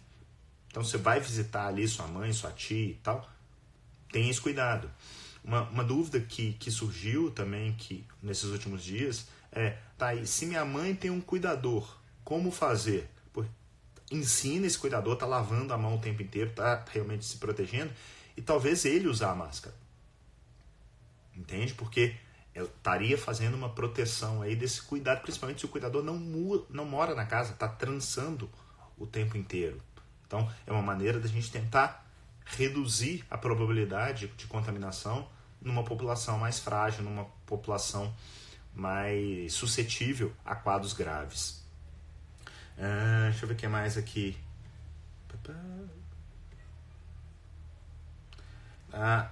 Então, você vai visitar ali sua mãe, sua tia e tal, tenha esse cuidado. Uma, uma dúvida que, que surgiu também que nesses últimos dias é, tá aí, se minha mãe tem um cuidador, como fazer? Ensina esse cuidador, tá lavando a mão o tempo inteiro, tá realmente se protegendo, e talvez ele usar a máscara. Entende? Porque estaria fazendo uma proteção aí desse cuidado, principalmente se o cuidador não, não mora na casa, está trançando o tempo inteiro. Então, é uma maneira da gente tentar reduzir a probabilidade de contaminação numa população mais frágil, numa população mais suscetível a quadros graves. Ah, deixa eu ver o que mais aqui. Ah,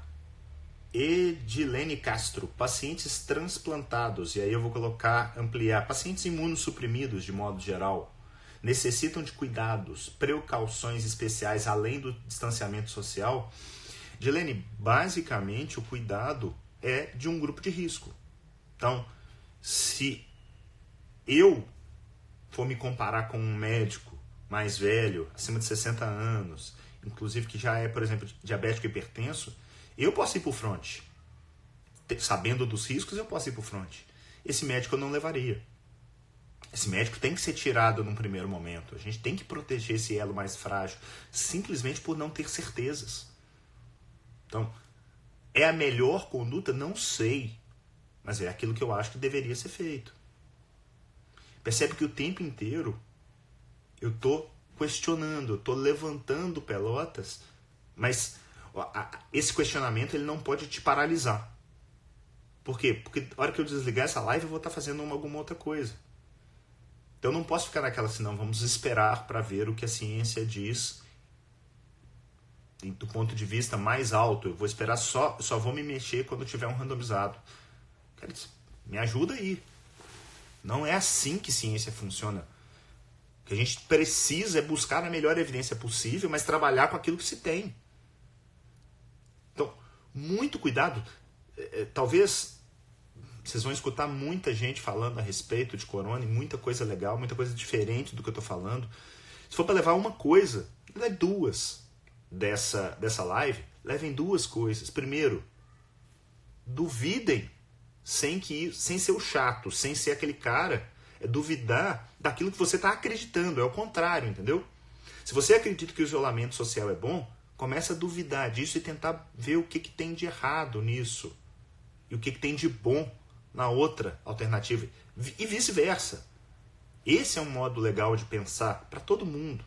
Edilene Castro, pacientes transplantados, e aí eu vou colocar, ampliar, pacientes imunossuprimidos de modo geral, necessitam de cuidados, precauções especiais além do distanciamento social? Edilene, basicamente o cuidado é de um grupo de risco. Então, se eu for me comparar com um médico mais velho, acima de 60 anos, inclusive que já é, por exemplo, diabético e hipertenso, eu posso ir para o front. Sabendo dos riscos, eu posso ir para o front. Esse médico eu não levaria. Esse médico tem que ser tirado num primeiro momento. A gente tem que proteger esse elo mais frágil, simplesmente por não ter certezas. Então, é a melhor conduta? Não sei. Mas é aquilo que eu acho que deveria ser feito. Percebe que o tempo inteiro eu tô questionando, eu tô levantando pelotas, mas esse questionamento ele não pode te paralisar. Por quê? Porque na hora que eu desligar essa live eu vou estar tá fazendo uma, alguma outra coisa. Então não posso ficar naquela assim, não, vamos esperar para ver o que a ciência diz do ponto de vista mais alto. Eu vou esperar só, só vou me mexer quando tiver um randomizado. me ajuda aí. Não é assim que ciência funciona. O que a gente precisa é buscar a melhor evidência possível, mas trabalhar com aquilo que se tem. Então, muito cuidado. É, é, talvez vocês vão escutar muita gente falando a respeito de corona e muita coisa legal, muita coisa diferente do que eu estou falando. Se for para levar uma coisa, leve duas dessa, dessa live. Levem duas coisas. Primeiro, duvidem sem que sem ser o chato, sem ser aquele cara é duvidar daquilo que você está acreditando. É o contrário, entendeu? Se você acredita que o isolamento social é bom, começa a duvidar disso e tentar ver o que, que tem de errado nisso e o que, que tem de bom na outra alternativa e vice-versa. Esse é um modo legal de pensar para todo mundo.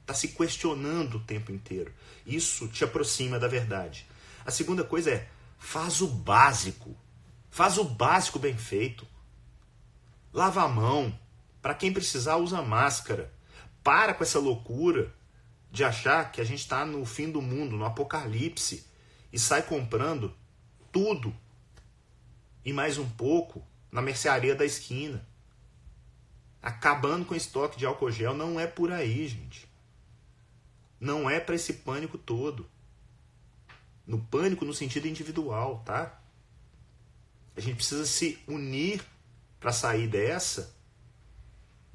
Está se questionando o tempo inteiro. Isso te aproxima da verdade. A segunda coisa é faz o básico. Faz o básico bem feito. Lava a mão. Para quem precisar, usa máscara. Para com essa loucura de achar que a gente está no fim do mundo, no apocalipse, e sai comprando tudo e mais um pouco na mercearia da esquina. Acabando com o estoque de álcool gel. Não é por aí, gente. Não é para esse pânico todo. No pânico no sentido individual, tá? A gente precisa se unir para sair dessa.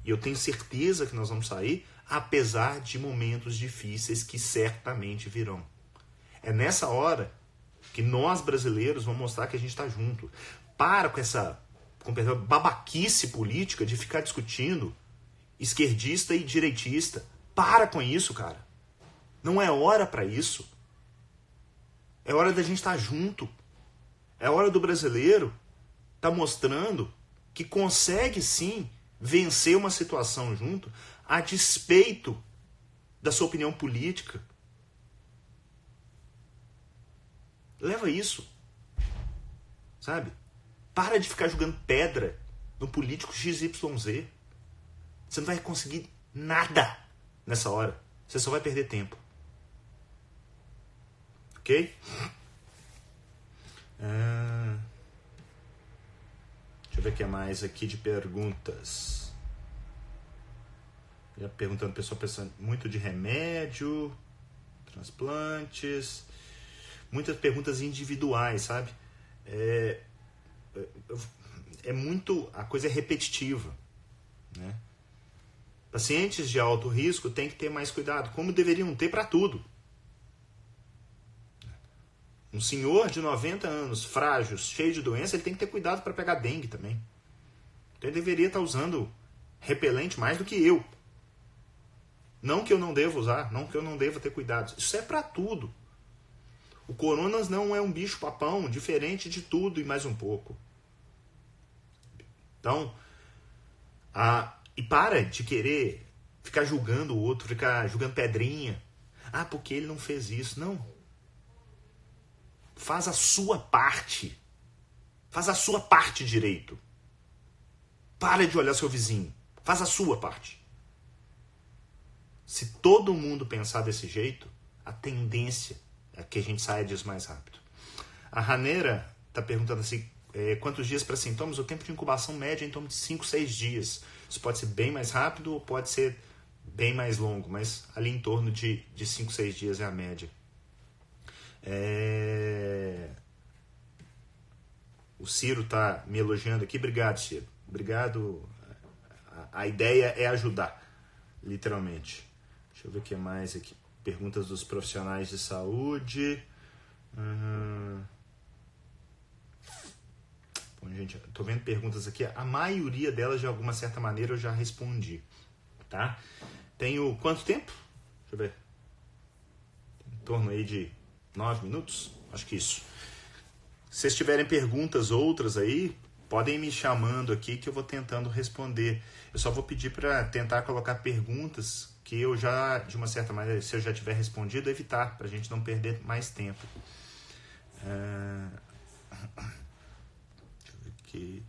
E eu tenho certeza que nós vamos sair, apesar de momentos difíceis que certamente virão. É nessa hora que nós brasileiros vamos mostrar que a gente está junto. Para com essa com babaquice política de ficar discutindo esquerdista e direitista. Para com isso, cara. Não é hora para isso. É hora da gente estar tá junto. É hora do brasileiro tá mostrando que consegue sim vencer uma situação junto a despeito da sua opinião política. Leva isso. Sabe? Para de ficar jogando pedra no político XYZ. Você não vai conseguir nada nessa hora. Você só vai perder tempo. Ok? Ah, deixa eu ver o que é mais aqui de perguntas. Já perguntando, pessoal pensando muito de remédio, transplantes, muitas perguntas individuais, sabe? É, é, é muito. a coisa é repetitiva. Né? Pacientes de alto risco têm que ter mais cuidado, como deveriam ter para tudo. Um senhor de 90 anos, frágil, cheio de doença, ele tem que ter cuidado para pegar dengue também. Então ele deveria estar tá usando repelente mais do que eu. Não que eu não devo usar, não que eu não devo ter cuidado. Isso é para tudo. O coronas não é um bicho papão, diferente de tudo e mais um pouco. Então, a, e para de querer ficar julgando o outro, ficar julgando pedrinha. Ah, porque ele não fez isso. Não. Faz a sua parte. Faz a sua parte direito. Para de olhar seu vizinho. Faz a sua parte. Se todo mundo pensar desse jeito, a tendência é que a gente saia disso mais rápido. A Raneira está perguntando assim: é, quantos dias para sintomas? O tempo de incubação médio é em torno de 5, 6 dias. Isso pode ser bem mais rápido ou pode ser bem mais longo, mas ali em torno de 5, 6 dias é a média. É... O Ciro está me elogiando aqui. Obrigado, Ciro. Obrigado. A, ideia é ajudar, literalmente. Deixa eu ver o que mais aqui. Perguntas dos profissionais de saúde. Uhum. Bom, gente, tô vendo perguntas aqui. A maioria delas, de alguma certa maneira, eu já respondi. Tá? Tenho quanto tempo? Deixa eu ver. Em torno aí de nove minutos? Acho que isso. Se vocês tiverem perguntas outras aí, podem me chamando aqui que eu vou tentando responder. Eu só vou pedir para tentar colocar perguntas que eu já, de uma certa maneira, se eu já tiver respondido, evitar, para a gente não perder mais tempo. É... Deixa eu ver aqui.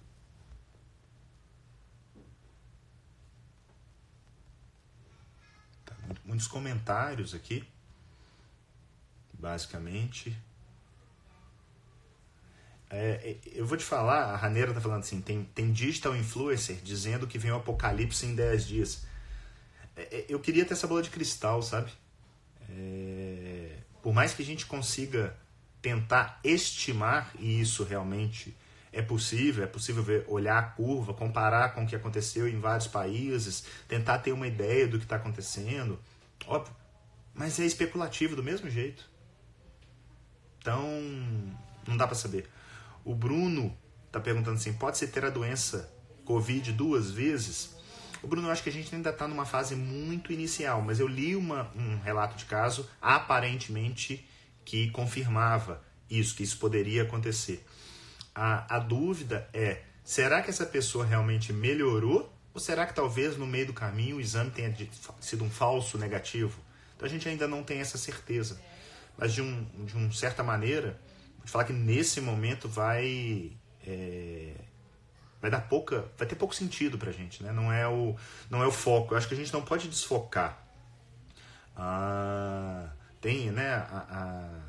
Tá, muitos comentários aqui basicamente. É, é, eu vou te falar, a Raneira tá falando assim, tem, tem digital influencer dizendo que vem o apocalipse em 10 dias. É, é, eu queria ter essa bola de cristal, sabe? É, por mais que a gente consiga tentar estimar, e isso realmente é possível, é possível ver, olhar a curva, comparar com o que aconteceu em vários países, tentar ter uma ideia do que está acontecendo, óbvio, mas é especulativo do mesmo jeito. Então, não dá para saber. O Bruno tá perguntando assim: pode se ter a doença Covid duas vezes? O Bruno, eu acho que a gente ainda está numa fase muito inicial, mas eu li uma, um relato de caso aparentemente que confirmava isso, que isso poderia acontecer. A, a dúvida é: será que essa pessoa realmente melhorou? Ou será que talvez no meio do caminho o exame tenha sido um falso negativo? Então a gente ainda não tem essa certeza mas de, um, de uma certa maneira, vou falar que nesse momento vai, é, vai dar pouca, vai ter pouco sentido pra gente, né? Não é o, não é o foco. Eu acho que a gente não pode desfocar. Ah, tem, né? A,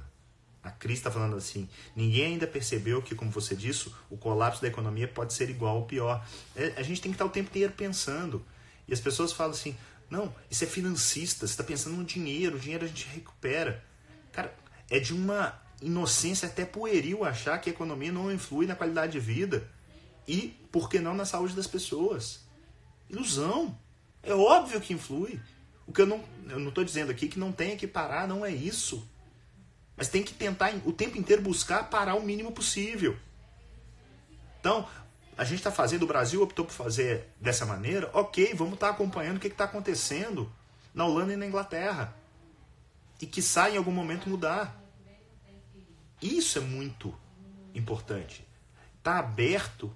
a, a Cris está falando assim: ninguém ainda percebeu que, como você disse, o colapso da economia pode ser igual ou pior. É, a gente tem que estar o tempo inteiro pensando. E as pessoas falam assim: não, isso é financista, você está pensando no dinheiro, o dinheiro a gente recupera. Cara, é de uma inocência até pueril achar que a economia não influi na qualidade de vida e, por que não, na saúde das pessoas. Ilusão. É óbvio que influi. O que eu não eu não estou dizendo aqui que não tenha que parar, não é isso. Mas tem que tentar o tempo inteiro buscar parar o mínimo possível. Então, a gente está fazendo, o Brasil optou por fazer dessa maneira, ok, vamos estar tá acompanhando o que está acontecendo na Holanda e na Inglaterra. E que sai em algum momento mudar. Isso é muito importante. Tá aberto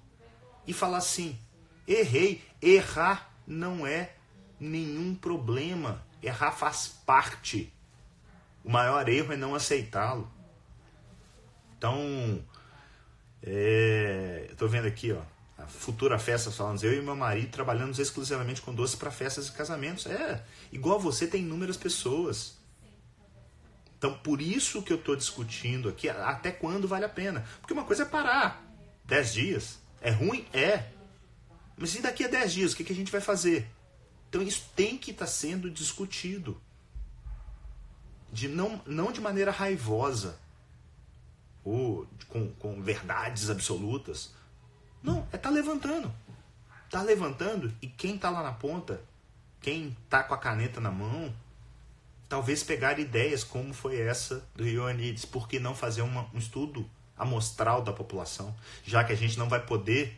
e falar assim: errei. Errar não é nenhum problema. Errar faz parte. O maior erro é não aceitá-lo. Então, é, eu tô vendo aqui, ó, a futura festa falando, eu e meu marido trabalhamos exclusivamente com doces para festas e casamentos. É, igual você tem inúmeras pessoas. Então, por isso que eu estou discutindo aqui até quando vale a pena. Porque uma coisa é parar. 10 dias. É ruim? É. Mas e daqui a 10 dias, o que, que a gente vai fazer? Então, isso tem que estar tá sendo discutido. De não, não de maneira raivosa ou com, com verdades absolutas. Não, é tá levantando. Tá levantando e quem tá lá na ponta, quem tá com a caneta na mão, talvez pegar ideias como foi essa do Ioannidis. Por que não fazer uma, um estudo amostral da população? Já que a gente não vai poder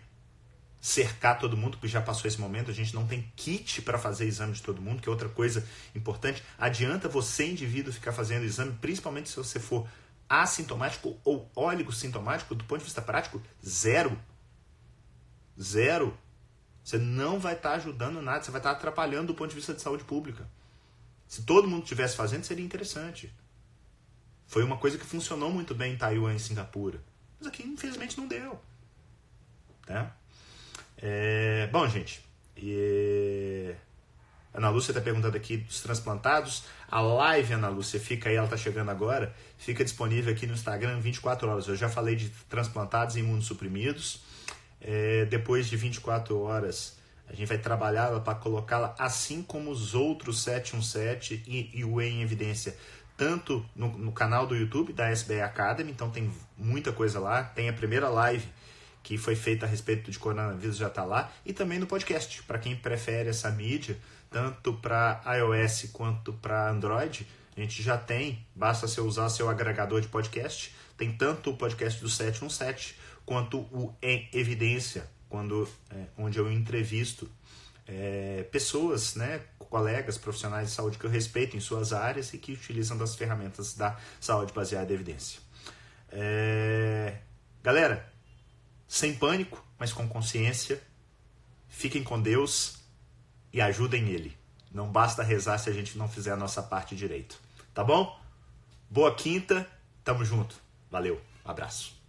cercar todo mundo, porque já passou esse momento, a gente não tem kit para fazer exame de todo mundo, que é outra coisa importante. Adianta você, indivíduo, ficar fazendo exame, principalmente se você for assintomático ou óligo sintomático, do ponto de vista prático, zero. Zero. Você não vai estar tá ajudando nada, você vai estar tá atrapalhando do ponto de vista de saúde pública. Se todo mundo estivesse fazendo, seria interessante. Foi uma coisa que funcionou muito bem em Taiwan e Singapura. Mas aqui, infelizmente, não deu. Né? É... Bom, gente. E... Ana Lúcia está perguntando aqui dos transplantados. A live, Ana Lúcia, fica aí, ela está chegando agora. Fica disponível aqui no Instagram 24 horas. Eu já falei de transplantados e imunossuprimidos. É... Depois de 24 horas a gente vai trabalhá-la para colocá-la assim como os outros 717 e, e o em evidência, tanto no, no, canal do YouTube da SBE Academy, então tem muita coisa lá. Tem a primeira live que foi feita a respeito de coronavírus já está lá, e também no podcast, para quem prefere essa mídia, tanto para iOS quanto para Android. A gente já tem, basta você usar seu agregador de podcast. Tem tanto o podcast do 717 quanto o Em Evidência, quando, é, onde eu entrevisto é, pessoas, né, colegas profissionais de saúde que eu respeito em suas áreas e que utilizam das ferramentas da saúde baseada em evidência. É, galera, sem pânico, mas com consciência, fiquem com Deus e ajudem Ele. Não basta rezar se a gente não fizer a nossa parte direito. Tá bom? Boa quinta, tamo junto. Valeu, abraço.